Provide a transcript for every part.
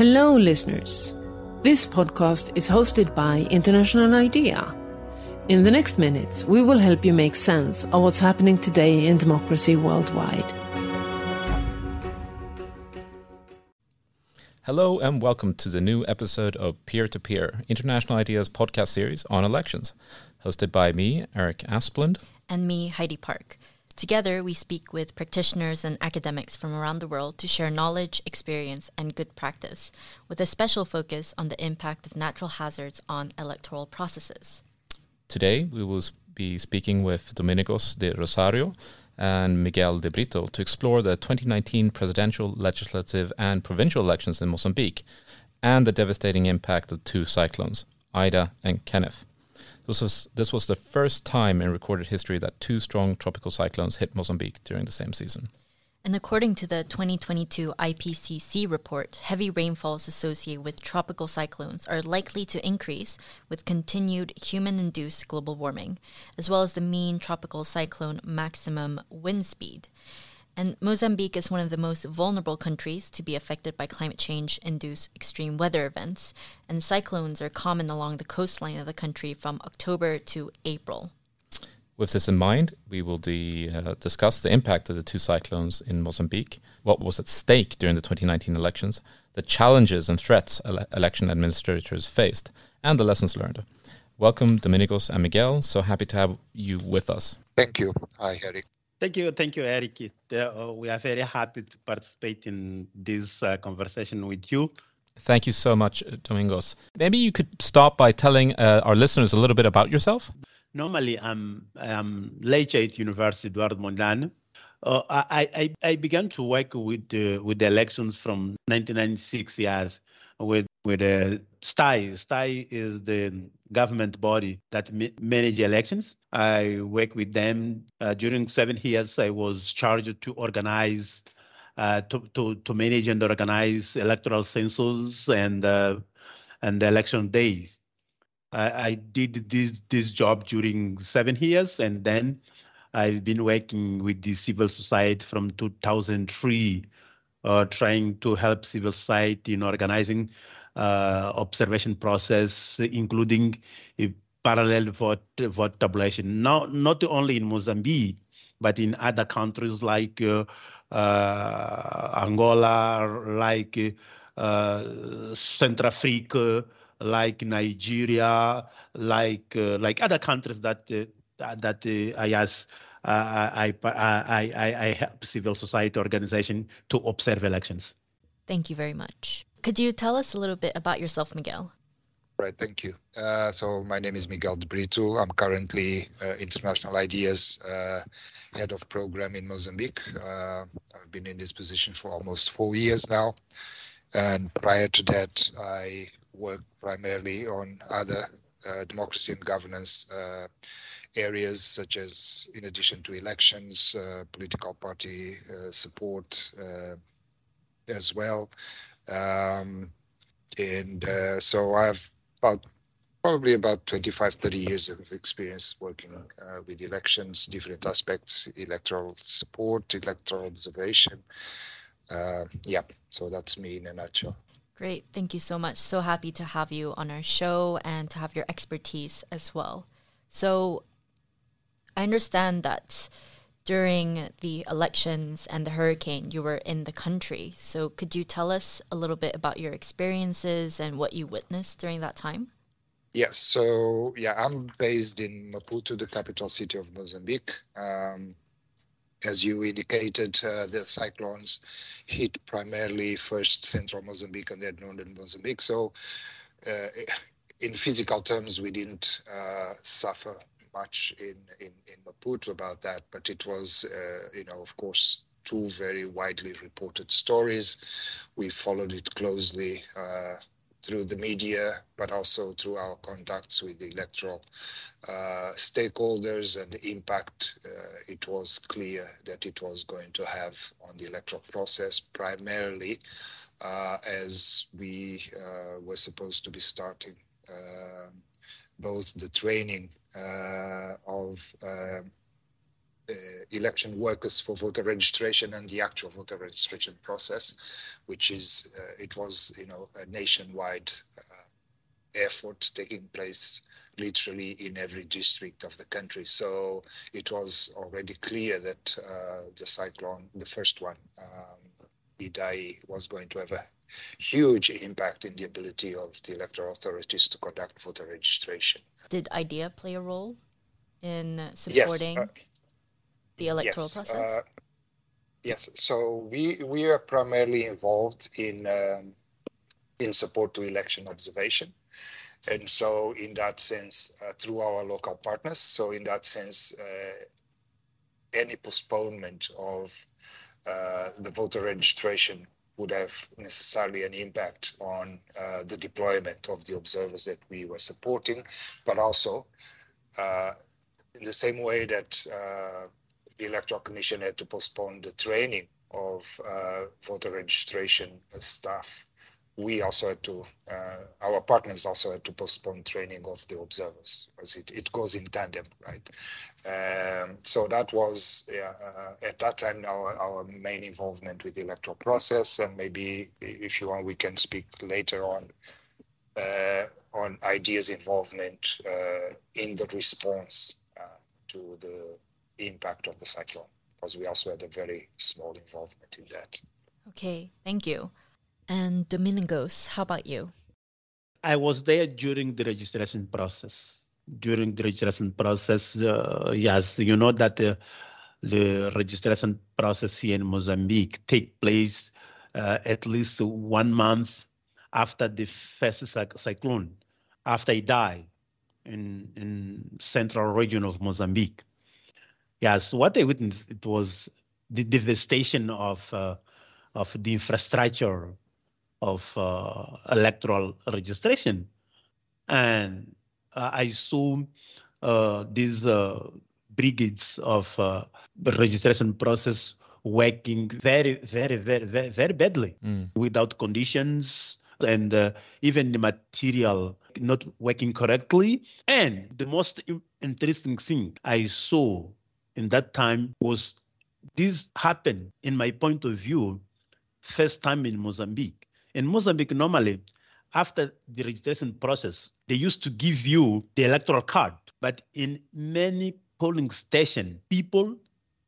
Hello, listeners. This podcast is hosted by International IDEA. In the next minutes, we will help you make sense of what's happening today in democracy worldwide. Hello, and welcome to the new episode of Peer to Peer, International IDEA's podcast series on elections, hosted by me, Erik Asplund. And me, Heidi Park. Together, we speak with practitioners and academics from around the world to share knowledge, experience, and good practice, with a special focus on the impact of natural hazards on electoral processes. Today, we will be speaking with Domingos de Rosaria and Miguel de Brito to explore the 2019 presidential, legislative, and provincial elections in Mozambique and the devastating impact of two cyclones, Idai and Kenneth. This was, this was the first time in recorded history that two strong tropical cyclones hit Mozambique during the same season. And according to the 2022 IPCC report, heavy rainfalls associated with tropical cyclones are likely to increase with continued human induced global warming, as well as the mean tropical cyclone maximum wind speed. And Mozambique is one of the most vulnerable countries to be affected by climate change induced extreme weather events, and cyclones are common along the coastline of the country from October to April. With this in mind, we will de, uh, discuss the impact of the two cyclones in Mozambique, what was at stake during the 2019 elections, the challenges and threats ele- election administrators faced, and the lessons learned. Welcome, Domingos and Miguel. So happy to have you with us. Thank you. Hi, Erik. Thank you, thank you, Erik. Uh, we are very happy to participate in this uh, conversation with you. Thank you so much, Domingos. Maybe you could start by telling uh, our listeners a little bit about yourself. Normally, I'm, I'm lecturer at University Eduardo Mondlane. Uh, I, I, I began to work with the, with the elections from 1996 years with with uh, STAI. STAI is the government body that ma- manage elections. I work with them uh, during seven years. I was charged to organize, uh, to, to to manage and organize electoral census and uh, and election days. I, I did this this job during seven years, and then I've been working with the civil society from 2003, uh, trying to help civil society in organizing Uh, observation process, including parallel vote vote tabulation. Not not only in Mozambique, but in other countries like uh, uh, Angola, like uh, Central Africa, like Nigeria, like uh, like other countries that that I as I, I, I, I help civil society organization to observe elections. Thank you very much. Could you tell us a little bit about yourself, Miguel? Right, thank you. Uh, so my name is Miguel de Brito. I'm currently uh, International IDEA's uh, Head of Program in Mozambique. Uh, I've been in this position for almost four years now. And prior to that, I worked primarily on other uh, democracy and governance uh, areas, such as, in addition to elections, political party support as well. Um, and uh, so I've about probably about 25, 30 years of experience working uh, with elections, different aspects, electoral support, electoral observation. Uh, yeah, so that's me in a nutshell. Great. Thank you so much. So happy to have you on our show and to have your expertise as well. So I understand that during the elections and the hurricane, you were in the country. So, could you tell us a little bit about your experiences and what you witnessed during that time? Yes. So, yeah, I'm based in Maputo, the capital city of Mozambique. Um, as you indicated, uh, the cyclones hit primarily first central Mozambique and then northern Mozambique. So, uh, in physical terms, we didn't uh, suffer much in, in, in Maputo about that, but it was, uh, you know, of course, two very widely reported stories. We followed it closely uh, through the media, but also through our contacts with the electoral uh, stakeholders and the impact uh, it was clear that it was going to have on the electoral process, primarily uh, as we uh, were supposed to be starting both the training of uh, election workers for voter registration and the actual voter registration process, which is it was you know a nationwide effort taking place literally in every district of the country. So it was already clear that uh, the cyclone, the first one, um, Idai, was going to have a huge impact in the ability of the electoral authorities to conduct voter registration. Did IDEA play a role in supporting yes, uh, the electoral yes, process? Uh, yes. So we we are primarily involved in um, in support to election observation. And so, in that sense, uh, through our local partners, so in that sense, uh, any postponement of uh, the voter registration would have necessarily an impact on uh, the deployment of the observers that we were supporting, but also uh, in the same way that uh, the Electoral Commission had to postpone the training of voter registration staff we also had to, uh, our partners also had to postpone training of the observers because it, it goes in tandem, right? Um, so that was, yeah, uh, at that time, our, our main involvement with the electoral process. And maybe if you want, we can speak later on uh, on IDEA's involvement uh, in the response uh, to the impact of the cyclone, because we also had a very small involvement in that. Okay, thank you. And Domingos, how about you? I was there during the registration process. During the registration process, uh, yes, you know that uh, the registration process here in Mozambique take place uh, at least one month after the first cyclone, after Idai in in central region of Mozambique. Yes, what I witnessed it was the devastation of uh, of the infrastructure of uh, electoral registration. And uh, I saw uh, these brigades of registration process working very, very, very, very, very badly mm. without conditions and uh, even the material not working correctly. And the most interesting thing I saw in that time was this happened, in my point of view, first time in Mozambique. In Mozambique, normally, after the registration process, they used to give you the electoral card. But in many polling stations, people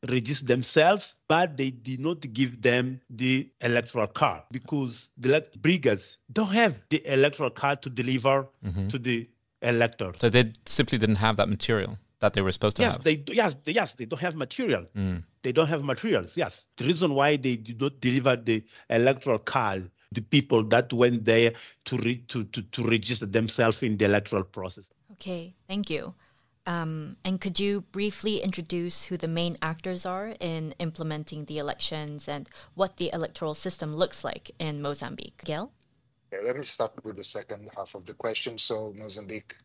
register themselves, but they did not give them the electoral card because the brigades don't have the electoral card to deliver mm-hmm. to the electors. So they simply didn't have that material that they were supposed to yes, have. They, yes, they, yes, they don't have material. Mm. They don't have materials. Yes, the reason why they did not deliver the electoral card the people that went there to, re- to, to, to register themselves in the electoral process. Okay, thank you. Um, and could you briefly introduce who the main actors are in implementing the elections and what the electoral system looks like in Mozambique? Gail? Okay, let me start with the second half of the question. So, Mozambique,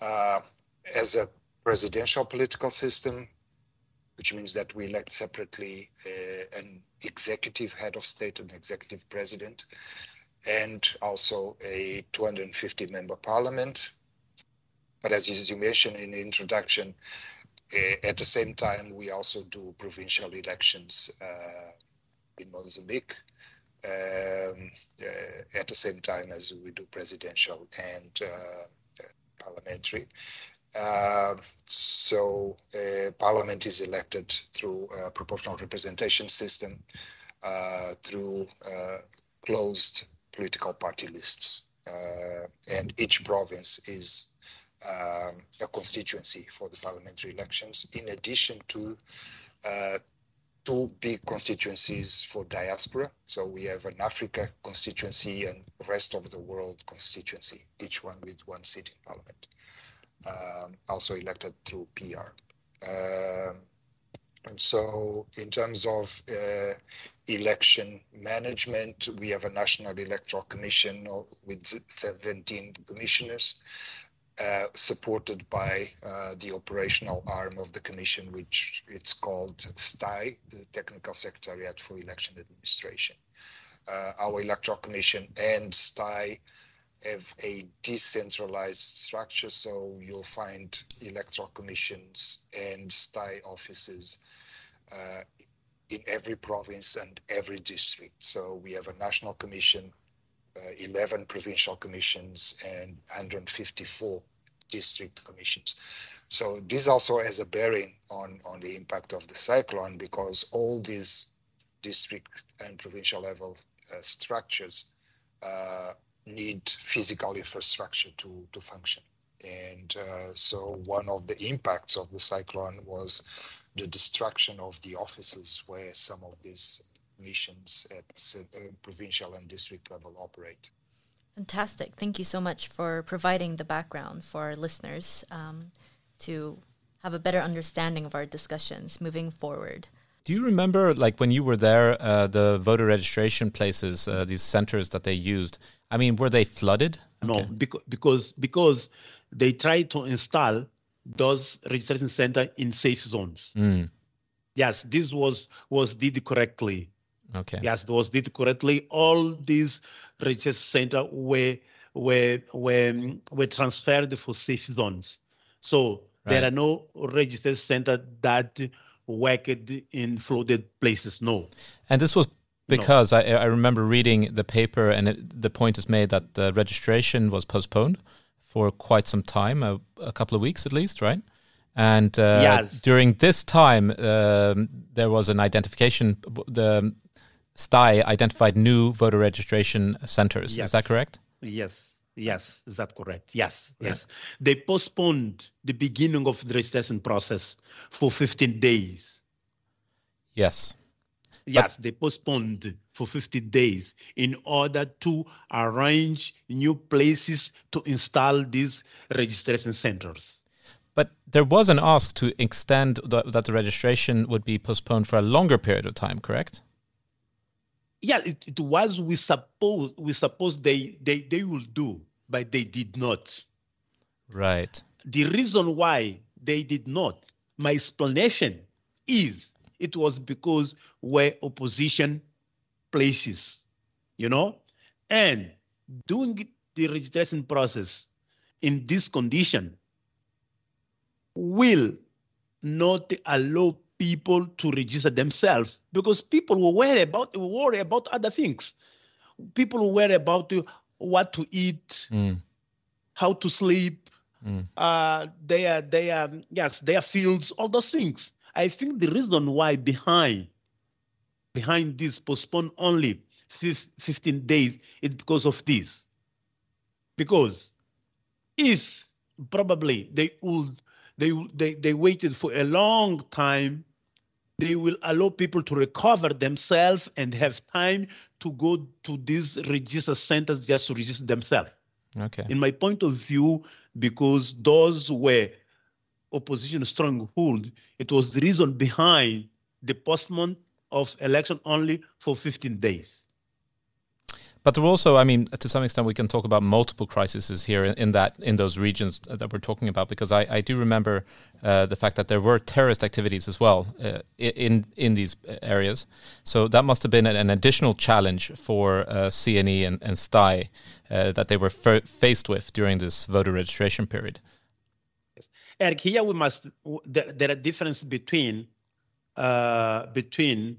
uh, as a presidential political system, which means that we elect separately uh, an executive head of state, an executive president, and also a 250 member parliament. But as you mentioned in the introduction, uh, at the same time, we also do provincial elections uh, in Mozambique. Um, uh, at the same time as we do presidential and uh, parliamentary. Uh, so uh, Parliament is elected through a proportional representation system, uh, through uh, closed political party lists. Uh, and each province is um, a constituency for the parliamentary elections, in addition to two big constituencies for diaspora. So we have an Africa constituency and rest of the world constituency, each one with one seat in parliament also elected through PR. Um, and so, in terms of uh, election management, we have a National Electoral Commission with 17 commissioners, uh, supported by uh, the operational arm of the commission, which it's called STAI, the Technical Secretariat for Election Administration. Uh, our electoral commission and STAI have a decentralized structure. So you'll find electoral commissions and STAI offices uh, in every province and every district. So we have a national commission, uh, 11 provincial commissions, and 154 district commissions. So this also has a bearing on, on the impact of the cyclone because all these district and provincial level uh, structures uh, need physical infrastructure to, to function. And uh, so one of the impacts of the cyclone was the destruction of the offices where some of these missions at uh, provincial and district level operate. Fantastic. Thank you so much for providing the background for our listeners um, to have a better understanding of our discussions moving forward. Do you remember, like when you were there, uh, the voter registration places, uh, these centers that they used? I mean, were they flooded? No, okay. because because because they tried to install those registration center in safe zones. Mm. Yes, this was was did correctly. Okay. Yes, it was did correctly. All these registration center were were were were transferred for safe zones. So right. there are no registered center that worked in flooded places. No. And this was because no. I, I remember reading the paper, and it, the point is made that the registration was postponed for quite some time, a, a couple of weeks at least, right? And uh, yes. during this time, um, there was an identification. The STAI identified new voter registration centers. Yes. Is that correct? Yes. Yes, is that correct? Yes, right. yes. They postponed the beginning of the registration process for 15 days. Yes. Yes, but, they postponed for 50 days in order to arrange new places to install these registration centers. But there was an ask to extend the, that the registration would be postponed for a longer period of time, correct? Yeah, it, it was. We suppose we suppose they, they they will do, but they did not. Right. The reason why they did not, my explanation is it was because where opposition places, you know, and doing the registration process in this condition will not allow people to register themselves because people will worry about worry about other things. People will worry about what to eat, mm. how to sleep, mm. uh, their their yes their fields, all those things. I think the reason why behind behind this postpone only 15 days is because of this. Because if probably they would they they they waited for a long time they will allow people to recover themselves and have time to go to these register centers just to register themselves. Okay. In my point of view, because those were opposition stronghold, it was the reason behind the postponement of election only for 15 days. But also, I mean, to some extent, we can talk about multiple crises here in, in that in those regions that we're talking about, because I, I do remember uh, the fact that there were terrorist activities as well uh, in in these areas. So that must have been an, additional challenge for uh, CNE and, and STAI uh, that they were faced with during this voter registration period. Erik, here we must there, there are difference between uh, between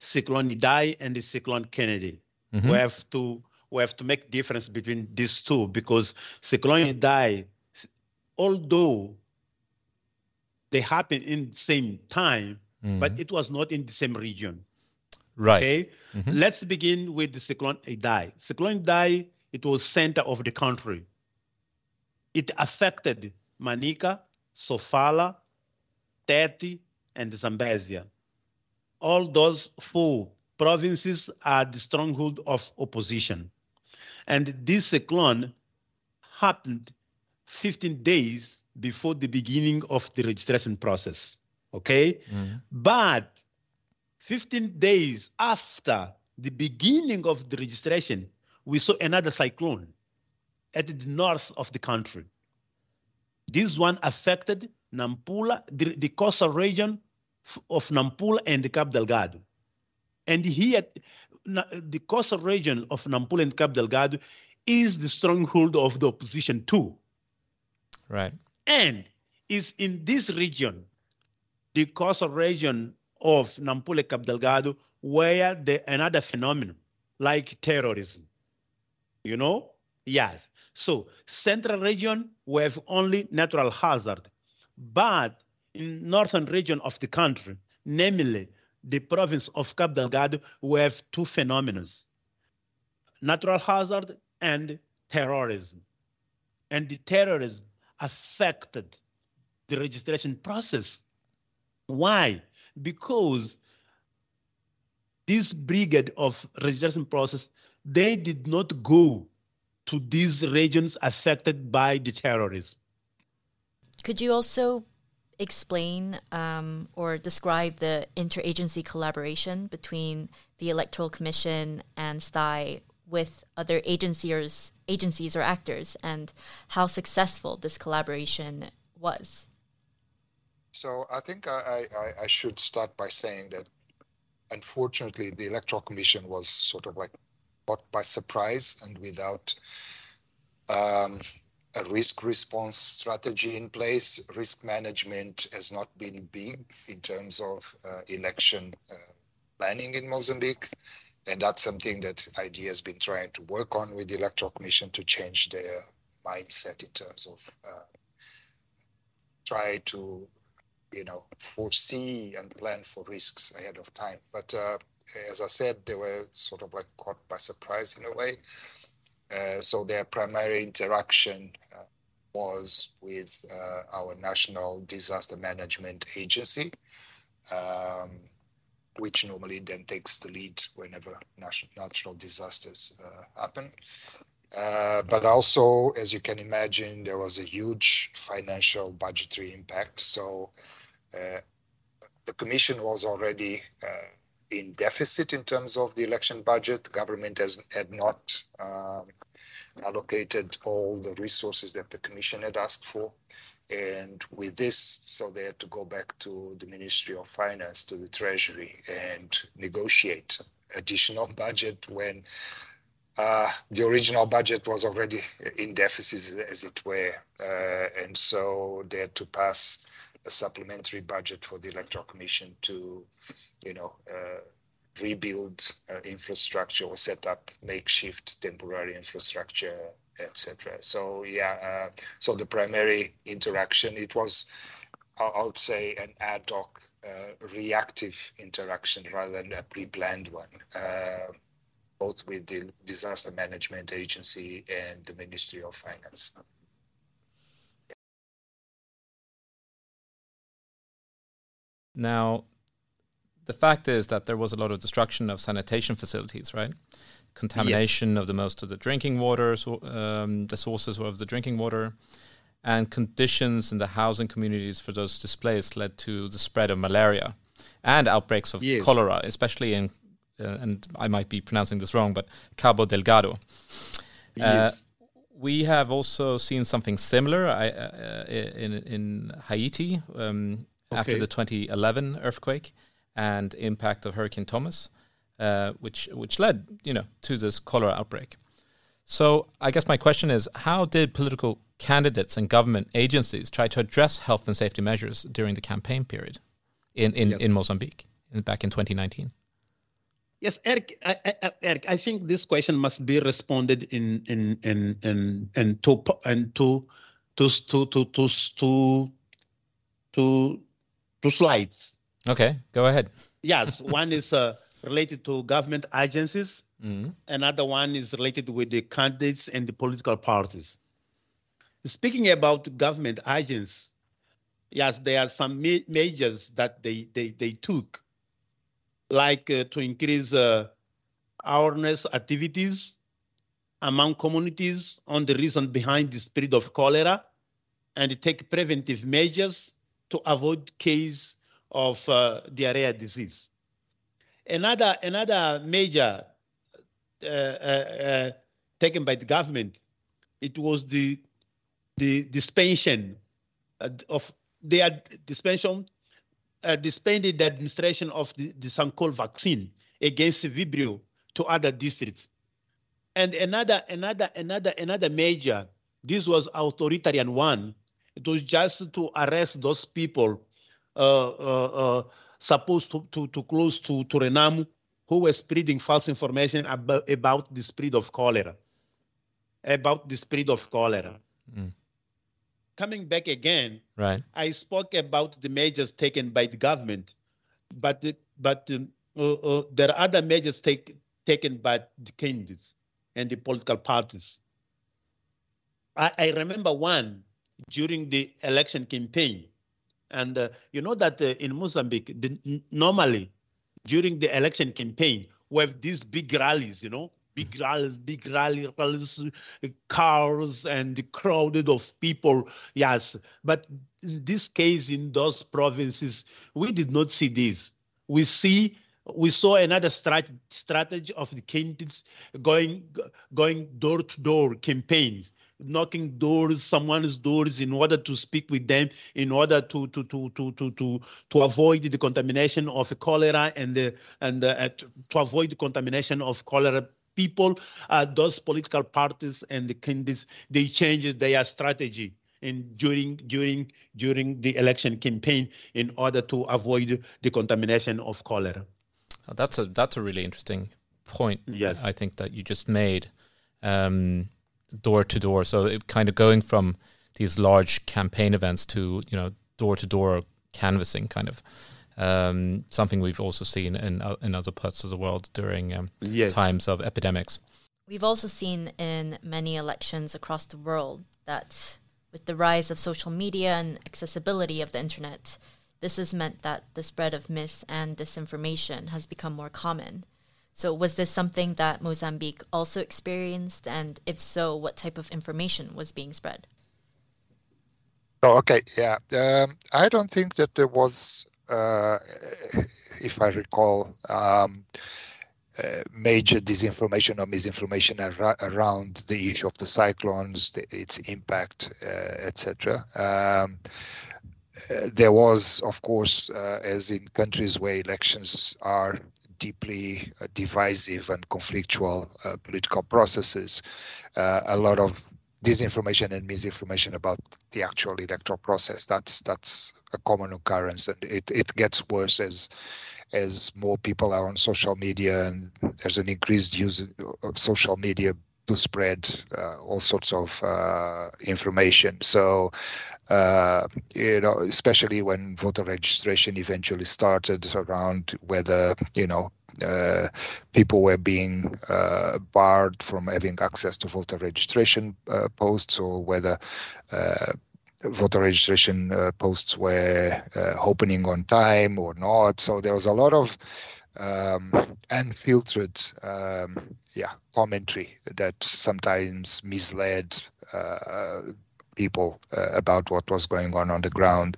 Cyclone Idai and the Cyclone Kenneth. Mm-hmm. We have to we have to make difference between these two because Cyclone Idai, although they happen in the same time, mm-hmm. but it was not in the same region. Right. Okay. Mm-hmm. Let's begin with the Cyclone Idai. Cyclone Idai, it was center of the country. It affected Manica, Sofala, Tete, and Zambezia. All those four provinces are the stronghold of opposition. And this cyclone happened 15 days before the beginning of the registration process. Okay? Mm. But 15 days after the beginning of the registration, we saw another cyclone at the north of the country. This one affected Nampula, the, the coastal region of Nampula and the Cabo Delgado. And here, the coastal region of Nampula and Cabo Delgado is the stronghold of the opposition too. Right. And is in this region, the coastal region of Nampula and Cabo Delgado were the, another phenomenon like terrorism. You know? Yes. So central region we have only natural hazard, but in northern region of the country, namely the province of Cabo Delgado, we have two phenomena, natural hazard and terrorism. And the terrorism affected the registration process. Why? Because this brigade of registration process, they did not go to these regions affected by the terrorism. Could you also explain um, or describe the interagency collaboration between the Electoral Commission and STAI with other agencies, agencies or actors and how successful this collaboration was? So I think I, I, I should start by saying that unfortunately the Electoral Commission was sort of like caught by surprise and without um, a risk response strategy in place. Risk management has not been big in terms of uh, election uh, planning in Mozambique. And that's something that IDEA has been trying to work on with the Electoral Commission to change their mindset in terms of uh, try to, you know, foresee and plan for risks ahead of time. But uh, as I said, they were sort of like caught by surprise in a way. Uh, so their primary interaction uh, was with uh, our National Disaster Management Agency, um, which normally then takes the lead whenever national, natural disasters uh, happen. Uh, but also, as you can imagine, there was a huge financial budgetary impact. So the Commission was already in deficit in terms of the election budget. Government has had not um, allocated all the resources that the commission had asked for. And with this, so they had to go back to the Ministry of Finance, to the Treasury, and negotiate additional budget when uh, the original budget was already in deficit, as it were. Uh, and so they had to pass a supplementary budget for the Electoral Commission to you know, uh, rebuild uh, infrastructure or set up makeshift temporary infrastructure, etc. So yeah, uh, so the primary interaction it was, I would say, an ad hoc uh, reactive interaction rather than a pre-planned one, uh, both with the disaster management agency and the Ministry of Finance. Now, the fact is that there was a lot of destruction of sanitation facilities, right? Contamination yes. of the most of the drinking water, so, um, the sources of the drinking water, and conditions in the housing communities for those displaced led to the spread of malaria and outbreaks of yes. cholera, especially in, uh, and I might be pronouncing this wrong, but Cabo Delgado. Uh, yes. we have also seen something similar uh, uh in in Haiti um, okay. after the 2011 earthquake and impact of Hurricane Thomas, uh, which which led you know to this cholera outbreak. So I guess my question is, how did political candidates and government agencies try to address health and safety measures during the campaign period in in, yes. in Mozambique in, back in 2019? Yes, Erik. I, I, Erik, I think this question must be responded in in in in, in two and two two two two two two two two slides. Okay, go ahead. yes, one is uh, related to government agencies. Mm-hmm. Another one is related with the candidates and the political parties. Speaking about government agents, yes, there are some measures that they, they, they took, like uh, to increase uh, awareness activities among communities on the reason behind the spread of cholera and take preventive measures to avoid case of uh, diarrhea disease. Another, another major uh, uh, uh, taken by the government, it was the, the dispensation of their dispensation, uh, dispensed the administration of the, the Shanchol vaccine against Vibrio to other districts. And another, another, another, another major, this was authoritarian one. It was just to arrest those people uh, uh, supposed to, to, to close to, to Renamo who were spreading false information about, about the spread of cholera. About the spread of cholera. Mm. Coming back again, right? I spoke about the measures taken by the government, but the, but um, uh, uh, there are other measures take, taken by the candidates and the political parties. I, I remember one during the election campaign, and uh, you know that uh, in Mozambique, the, normally during the election campaign, we have these big rallies, you know, big rallies, big rally, rallies, cars and crowded of people. Yes, but in this case, in those provinces, we did not see this. We see we saw another strat- strategy of the candidates going going door to door campaigns knocking doors, someone's doors, in order to speak with them, in order to to to to to to, to avoid the contamination of cholera and the, and uh, to avoid the contamination of cholera. People, uh, those political parties and the candidates, they changed their strategy in during during during the election campaign in order to avoid the contamination of cholera. That's a that's a really interesting point. Yes, I think that you just made. Um, door to door. So it kind of going from these large campaign events to you know door to door canvassing, kind of um, something we've also seen in uh, in other parts of the world during um, yes. times of epidemics. We've also seen in many elections across the world that with the rise of social media and accessibility of the internet, this has meant that the spread of mis and disinformation has become more common. So, was this something that Mozambique also experienced? And if so, what type of information was being spread? Oh, okay. Yeah. Um, I don't think that there was, uh, if I recall, um, uh, major disinformation or misinformation ar- around the issue of the cyclones, the, its impact, uh, etc. Um, uh, there was, of course, uh, as in countries where elections are deeply uh, divisive and conflictual uh, political processes, uh, a lot of disinformation and misinformation about the actual electoral process. That's that's a common occurrence, and it, it gets worse as as more people are on social media and there's an increased use of social media to spread uh, all sorts of uh, information. So, uh, you know, especially when voter registration eventually started around whether, you know, uh, people were being uh, barred from having access to voter registration uh, posts or whether voter registration posts were opening on time or not. So there was a lot of um, unfiltered um, yeah commentary that sometimes misled uh, people uh, about what was going on on the ground.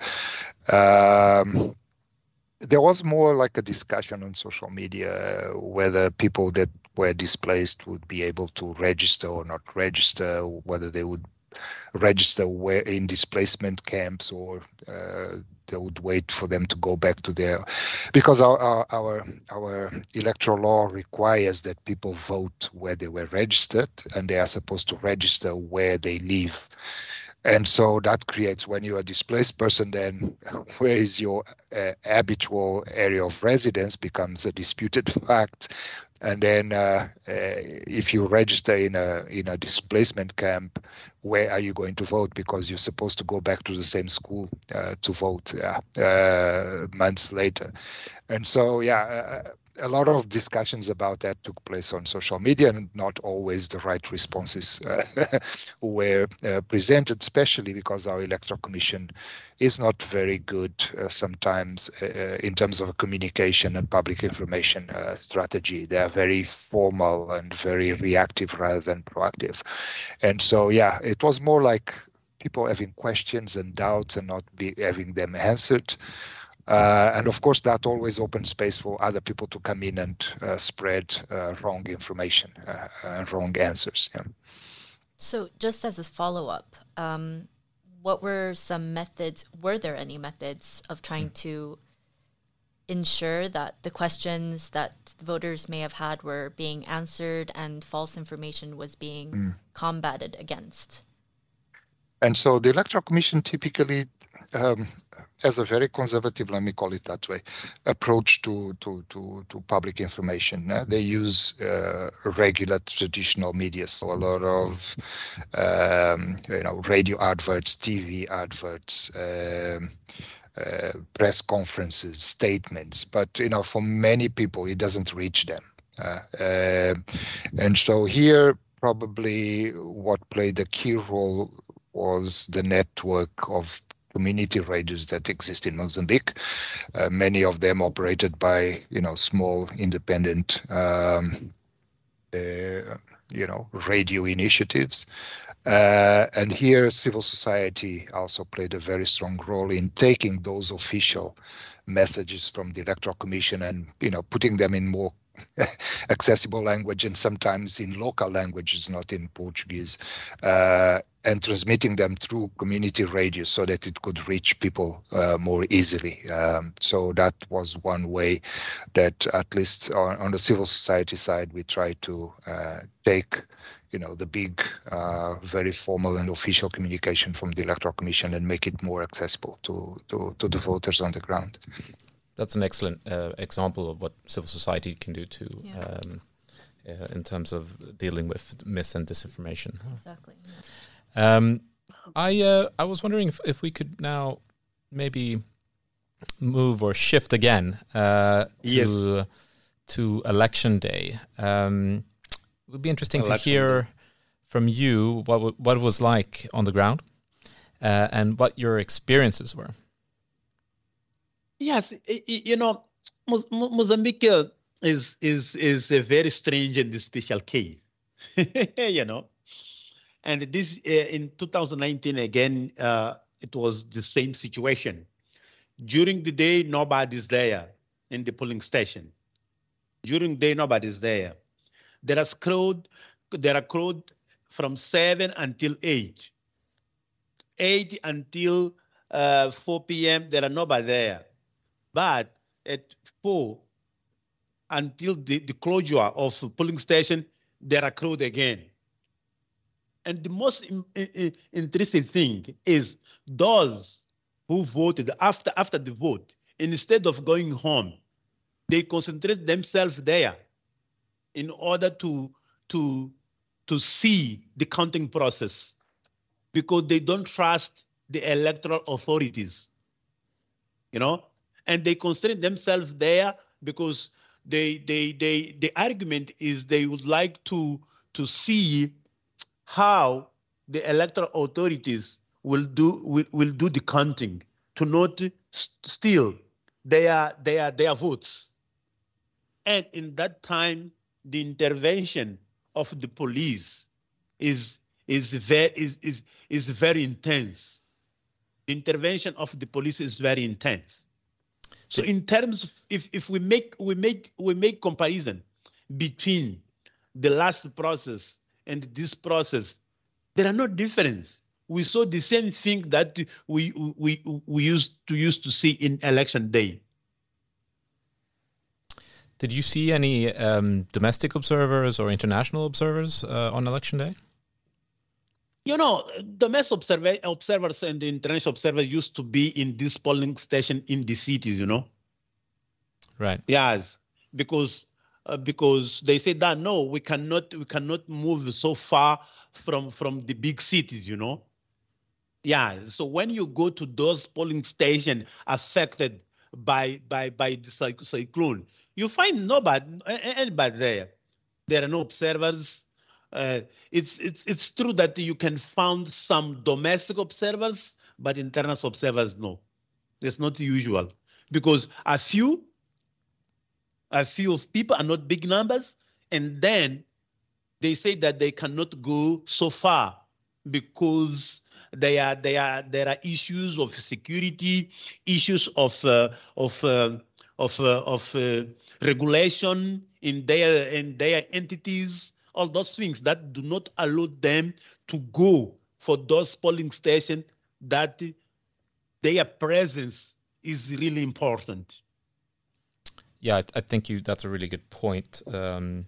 Um, there was more like a discussion on social media whether people that were displaced would be able to register or not register, whether they would register where in displacement camps or uh, they would wait for them to go back to their because our, our our our electoral law requires that people vote where they were registered and they are supposed to register where they live and so that creates when you're a displaced person then where is your uh, habitual area of residence becomes a disputed fact. And then uh, uh, if you register in a in a displacement camp where are you going to vote? Because you're supposed to go back to the same school uh, to vote uh, months later. And so yeah uh, a lot of discussions about that took place on social media, and not always the right responses uh, were uh, presented, especially because our electoral commission is not very good uh, sometimes uh, uh, in terms of communication and public information uh, strategy. They are very formal and very reactive rather than proactive, and so yeah, it was more like people having questions and doubts and not be having them answered. Uh, and of course, that always opens space for other people to come in and uh, spread uh, wrong information uh, and wrong answers. Yeah. So, just as a follow up, um, what were some methods? Were there any methods of trying mm. to ensure that the questions that voters may have had were being answered and false information was being mm. combated against? And so the Electoral Commission typically um, has a very conservative, let me call it that way, approach to to to, to public information. Uh, they use uh, regular traditional media, so a lot of um, you know radio adverts, TV adverts. Um, uh, press conferences, statements, but you know, for many people, it doesn't reach them. Uh, uh, and so here, probably what played a key role was the network of community radios that exist in Mozambique. Uh, many of them operated by you know small independent um, uh, you know radio initiatives. Uh, and here, civil society also played a very strong role in taking those official messages from the electoral commission and you know putting them in more accessible language and sometimes in local languages, not in Portuguese, uh, and transmitting them through community radio so that it could reach people uh, more easily. Um, so that was one way that, at least on, on the civil society side, we try to uh, take you know the big uh, very formal and official communication from the electoral commission and make it more accessible to to, to the voters on the ground that's an excellent uh, example of what civil society can do too. yeah. um, uh, in terms of dealing with mis and disinformation. Exactly. Um, I uh, I was wondering if, if we could now maybe move or shift again uh, to yes. to election day. Um, it would be interesting election to hear day. from you what what it was like on the ground uh, and what your experiences were. Yes, you know, Mozambique is is is a very strange and special case, you know. And this uh, in 2019 again, uh, it was the same situation. During the day, nobody's there in the polling station. During the day, nobody's there. There is crowd. There are crowd from seven until eight. Eight until uh, 4 p.m. There are nobody there but at four, until the, the closure of polling station, they are crowded again. And the most in, in, interesting thing is those who voted after after the vote, instead of going home, they concentrate themselves there in order to to to see the counting process because they don't trust the electoral authorities. You know, and they constrain themselves there because they they they the argument is they would like to to see how the electoral authorities will do will, will do the counting to not steal their their their votes. And in that time the intervention of the police is is very is is, is very intense. The intervention of the police is very intense. So in terms of if, if we make we make we make comparison between the last process and this process, there are no difference. We saw the same thing that we we we used to used to see in election day. Did you see any um, domestic observers or international observers uh, on election day? You know, domestic observer, observers and the international observers used to be in this polling station in the cities, you know. Right. Yes, because uh, because they say that no, we cannot we cannot move so far from from the big cities, you know. Yeah. So when you go to those polling stations affected by by by the cyclone, you find nobody anybody there. There are no observers uh, it's it's it's true that you can find some domestic observers, but international observers no. It's not usual because a few, a few of people are not big numbers, and then they say that they cannot go so far because they are they are there are issues of security, issues of uh, of uh, of uh, of uh, regulation in their in their entities all those things that do not allow them to go for those polling stations that their presence is really important. Yeah, I, I think you that's a really good point. Um,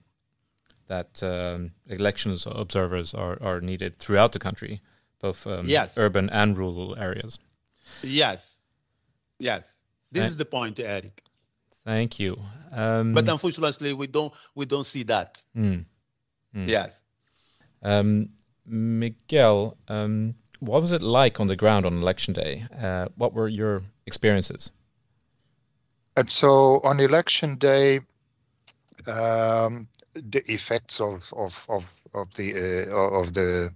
that um, elections observers are, are needed throughout the country, both um, Yes. urban and rural areas. Yes, yes. This is the point, Erik. Thank you. Um, But unfortunately, we don't we don't see that. mm, Yes. um, Miguel, um, what was it like on the ground on election day? Uh, what were your experiences? And so on election day, um, the effects of of of, of the uh, of the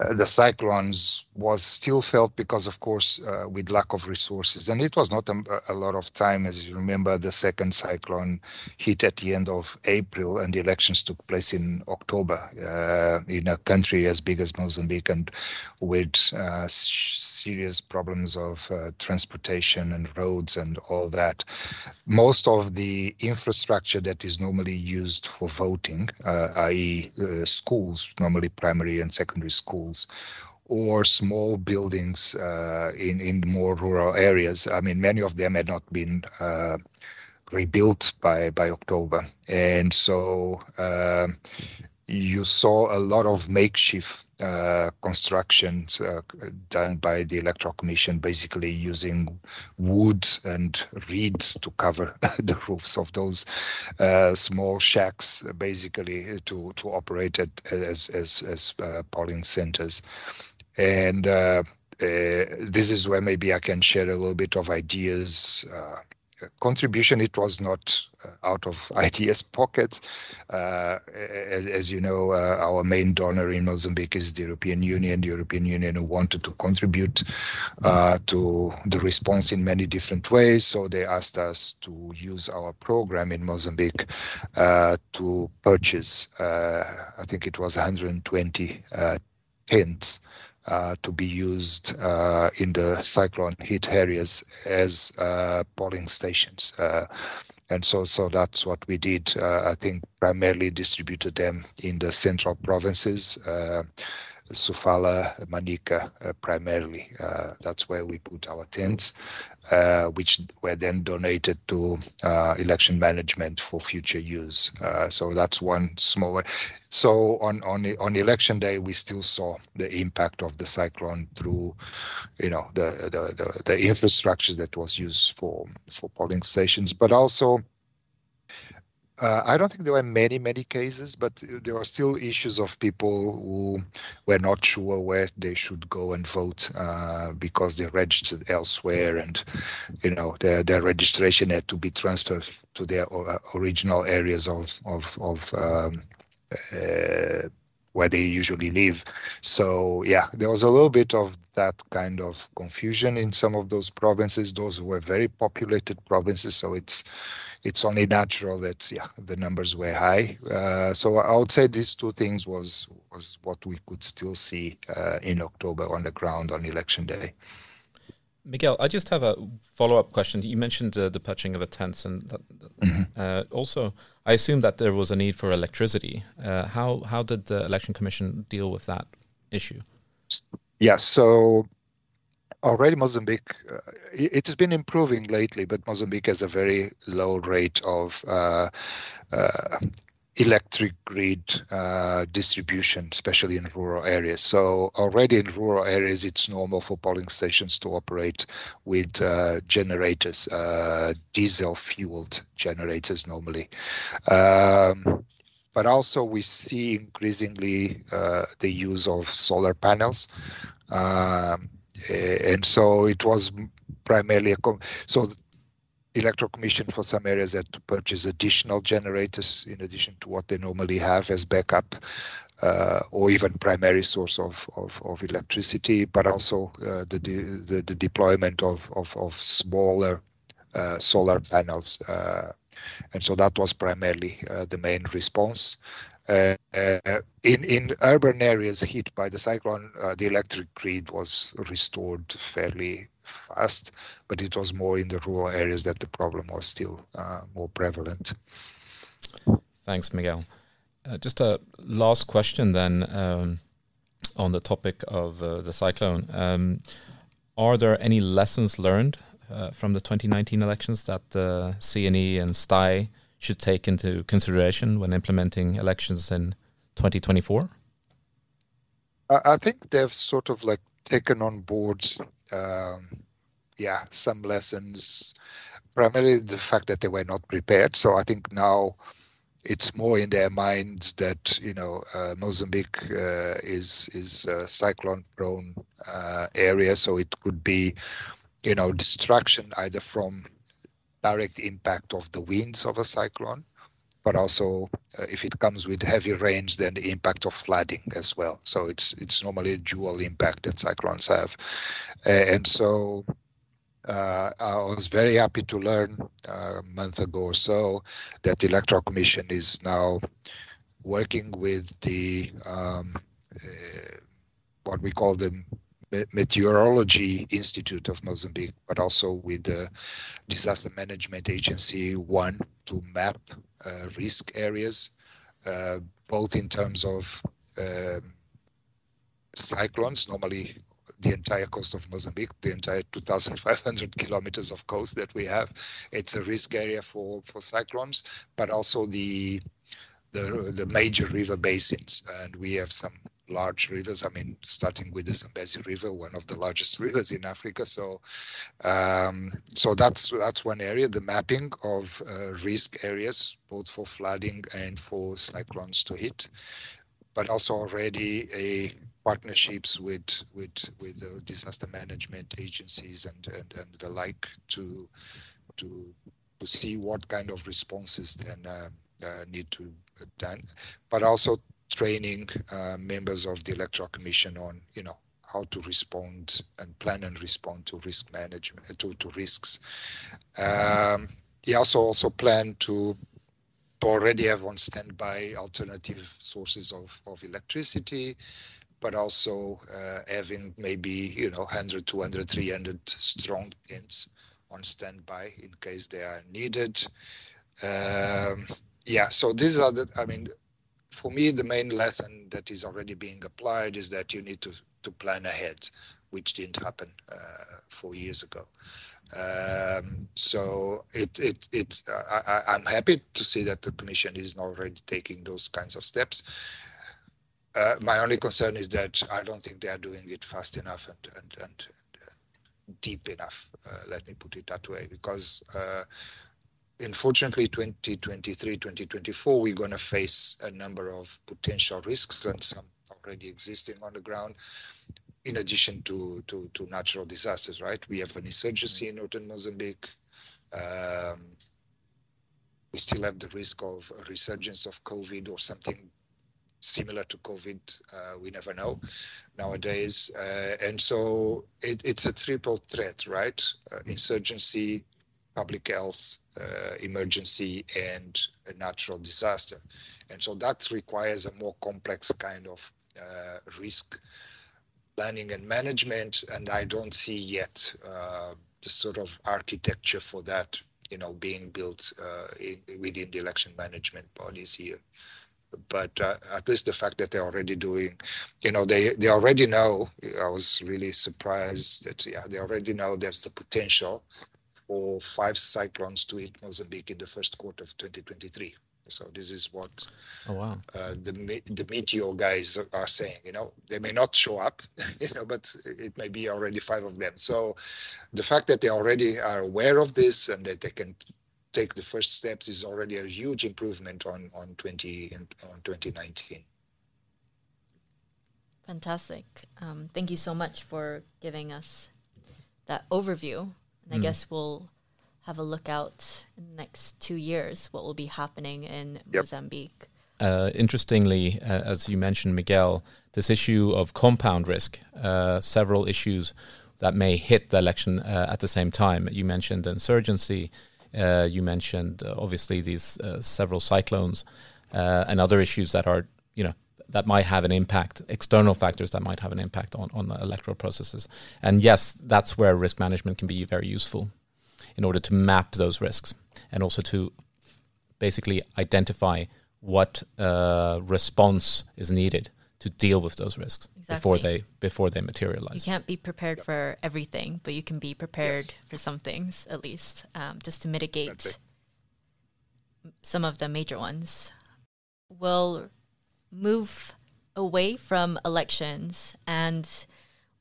uh, the cyclones was still felt because, of course, uh, with lack of resources, and it was not a, a, lot of time. As you remember, the second cyclone hit at the end of April, and the elections took place in October uh, in a country as big as Mozambique and with uh, serious problems of uh, transportation and roads and all that. Most of the infrastructure that is normally used for voting, i.e., schools, normally primary and secondary schools or small buildings uh, in in more rural areas. I mean, many of them had not been uh, rebuilt by by October, and so uh, you saw a lot of makeshift uh, constructions uh, done by the Electoral Commission, basically using wood and reed to cover the roofs of those uh, small shacks, basically to to operate it as as as polling centers and uh, uh, this is where maybe I can share a little bit of IDEA's. Uh, contribution it was not uh, out of IDEA's pockets. Uh, as, as, you know uh, our main donor in mozambique is the european union the european union wanted to contribute to the response in many different ways. So they asked us to use our program in mozambique to purchase i think it was 120 tents uh, to be used uh, in the cyclone hit areas as uh, polling stations. and so, so that's what we did. I think primarily distributed them in the central provinces. Sofala, Manica, uh, primarily. Uh, that's where we put our tents, uh, which were then donated to election management for future use. so that's one small. So on on on election day, we still saw the impact of the cyclone through, you know, the the the, the infrastructure that was used for for polling stations, but also uh, I don't think there were many, many cases, but there are still issues of people who were not sure where they should go and vote uh, because they're registered elsewhere, and you know their their registration had to be transferred to their original areas of of of. Um, uh, where they usually live. So yeah, there was a little bit of that kind of confusion in some of those provinces. Those were very populated provinces, so it's it's only natural that yeah the numbers were high. Uh, so I would say these two things was was what we could still see uh, in October on the ground on election day. Miguel, I just have a follow up question. You mentioned uh, the patching of the tents, and that, mm-hmm. also I assume that there was a need for electricity. Uh, how how did the election commission deal with that issue? Yeah, so already Mozambique, uh, it, has been improving lately, but Mozambique has a very low rate of uh, uh, electric grid uh, distribution, especially in rural areas. So already in rural areas, it's normal for polling stations to operate with uh, generators, uh, diesel-fueled generators normally. Um, but also we see increasingly the use of solar panels. Um, and so it was primarily a com- so electoral commission for some areas had to purchase additional generators in addition to what they normally have as backup uh, or even primary source of, of, of electricity, but also uh, the, the, the deployment of, of, of smaller uh, solar panels. Uh, and so that was primarily uh, the main response. Uh, in in urban areas hit by the cyclone, the electric grid was restored fairly fast, but it was more in the rural areas that the problem was still uh, more prevalent. Thanks, Miguel. Uh, just a last question then um, on the topic of uh, the cyclone. Um, are there any lessons learned uh, from the 2019 elections that the CNE and STAI should take into consideration when implementing elections in 2024? I think they've sort of like taken on board, um, yeah, some lessons. Primarily the fact that they were not prepared. So I think now it's more in their minds that you know uh, Mozambique uh, is is a cyclone prone uh, area, so it could be you know destruction either from direct impact of the winds of a cyclone, but also uh, if it comes with heavy rains, then the impact of flooding as well. So it's it's normally a dual impact that cyclones have, and so uh, I was very happy to learn uh, a month ago or so that the Electoral Commission is now working with the um, uh, what we call the Meteorology Institute of Mozambique, but also with the Disaster Management Agency one to map uh, risk areas, uh, both in terms of um, cyclones, normally the entire coast of Mozambique, the entire 2,500 kilometers of coast that we have. It's a risk area for, for cyclones, but also the, the, the major river basins. And we have some large rivers. I mean, starting with the Zambezi River, one of the largest rivers in Africa. So, um, so that's that's one area. The mapping of uh, risk areas, both for flooding and for cyclones to hit, but also already a partnerships with with with the disaster management agencies and, and, and the like to to to see what kind of responses then uh, uh, need to be done, but also training uh, members of the electoral commission on you know how to respond and plan and respond to risk management to, to risks. Um, he also also plan to already have on standby alternative sources of, of electricity but also uh, having maybe you know 100 200 300 strong tents on standby in case they are needed um, yeah so these are the i mean for me the main lesson that is already being applied is that you need to to plan ahead which didn't happen uh, four years ago um, so it it it I, I'm happy to see that the commission is already taking those kinds of steps. Uh, my only concern is that I don't think they are doing it fast enough and and, and, and deep enough. Uh, let me put it that way, because uh, unfortunately, 2023, 2024, we're going to face a number of potential risks and some already existing on the ground. In addition to, to, to natural disasters, right? We have an insurgency in northern Mozambique. Um, we still have the risk of a resurgence of COVID or something similar to COVID. Uh, we never know nowadays. Uh, and so it, it's a triple threat, right? Uh, insurgency, public health, uh, emergency, and a natural disaster. And so that requires a more complex kind of uh, risk planning and management. And I don't see yet uh, the sort of architecture for that, you know, being built in, within the election management bodies here but uh, at least the fact that they're already doing, you know, they they already know. I was really surprised that yeah, they already know there's the potential for five cyclones to hit Mozambique in the first quarter of 2023. So this is what oh, wow. uh, the the meteor guys are saying. You know, they may not show up, you know, but it may be already five of them. So the fact that they already are aware of this and that they can take the first steps is already a huge improvement on on 20 on 2019 fantastic um, thank you so much for giving us that overview and i mm. guess we'll have a look out in the next two years what will be happening in yep. mozambique uh, interestingly, uh, as you mentioned, Miguel, this issue of compound risk, uh, several issues that may hit the election uh, at the same time. You mentioned insurgency, uh, you mentioned uh, obviously these uh, several cyclones and other issues that are, you know, that might have an impact, external factors that might have an impact on, on the electoral processes. And yes, that's where risk management can be very useful in order to map those risks and also to basically identify what uh, response is needed to deal with those risks exactly. before they before they materialize. You can't be prepared for everything, but you can be prepared yes. for some things at least, um, just to mitigate some of the major ones. We'll move away from elections and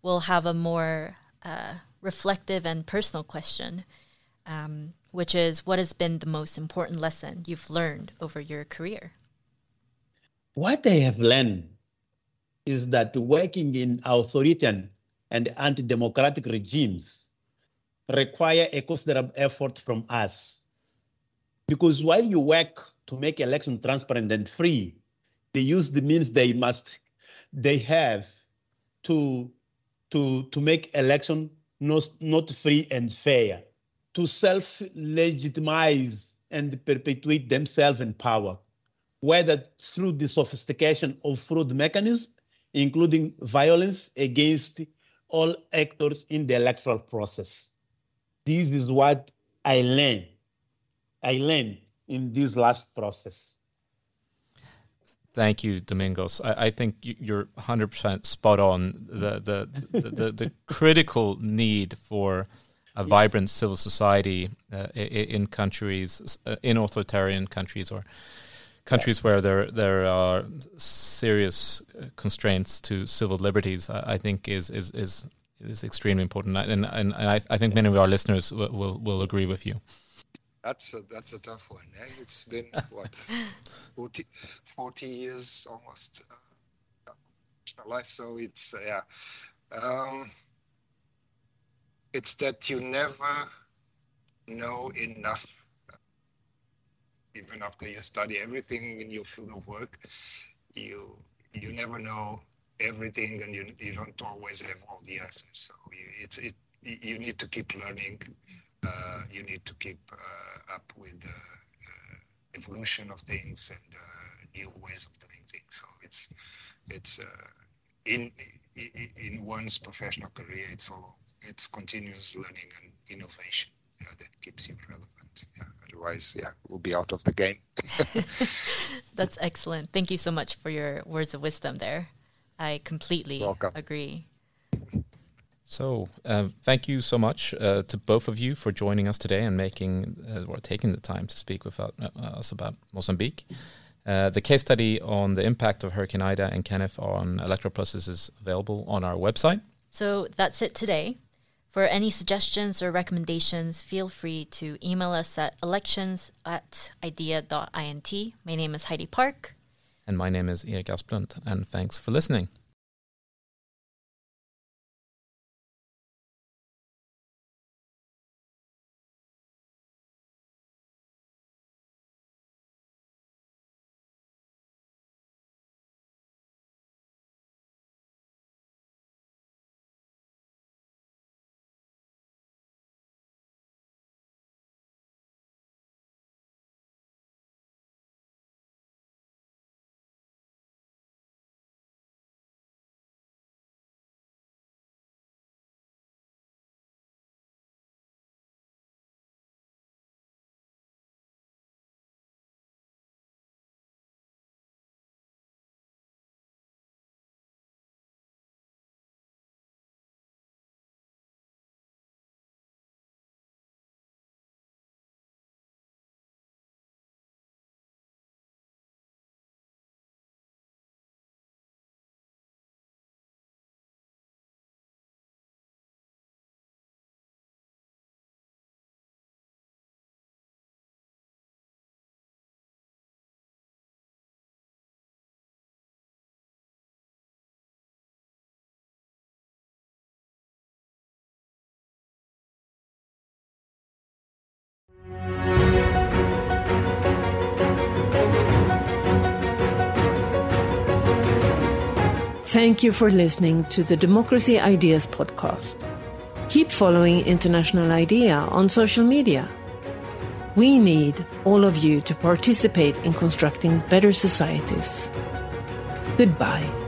we'll have a more uh, reflective and personal question, um, which is what has been the most important lesson you've learned over your career? What I have learned is that working in authoritarian and anti democratic regimes require a considerable effort from us. Because while you work to make election transparent and free, they use the means they must they have to to to make election not, not free and fair, to self-legitimize and perpetuate themselves in power, whether through the sophistication of fraud mechanisms, including violence against all actors in the electoral process. This is what I learned. I learned in this last process. Thank you, Domingos. I, I think you're 100% spot on. The the, the, the, the critical need for a vibrant civil society uh, in countries, uh, in authoritarian countries, or countries where there there are serious constraints to civil liberties. I, I think is is is is extremely important, and and, and I, I think many of our listeners will will, will agree with you. That's a that's a tough one. Eh? It's been what 40, 40 years almost uh, life. So it's uh, yeah, um, it's that you never know enough. Even after you study everything in your field of work, you you never know everything, and you you don't always have all the answers. So you, it's it you need to keep learning uh, you need to keep uh, up with the uh, evolution of things and new ways of doing things. So it's it's in in one's professional career, it's all it's continuous learning and innovation you know, that keeps you relevant. Yeah, otherwise, yeah, we'll be out of the game. That's excellent. Thank you so much for your words of wisdom there. I completely agree. So, uh, thank you so much uh, to both of you for joining us today and making uh, or taking the time to speak with uh, us about Mozambique. Uh, the case study on the impact of Hurricane Idai and Kenneth on electoral processes is available on our website. So that's it today. For any suggestions or recommendations, feel free to email us at elections at idea.int. My name is Heidi Park. And my name is Erik Asplund, and thanks for listening. Thank you for listening to the Democracy Ideas podcast. Keep following International IDEA on social media. We need all of you to participate in constructing better societies. Goodbye.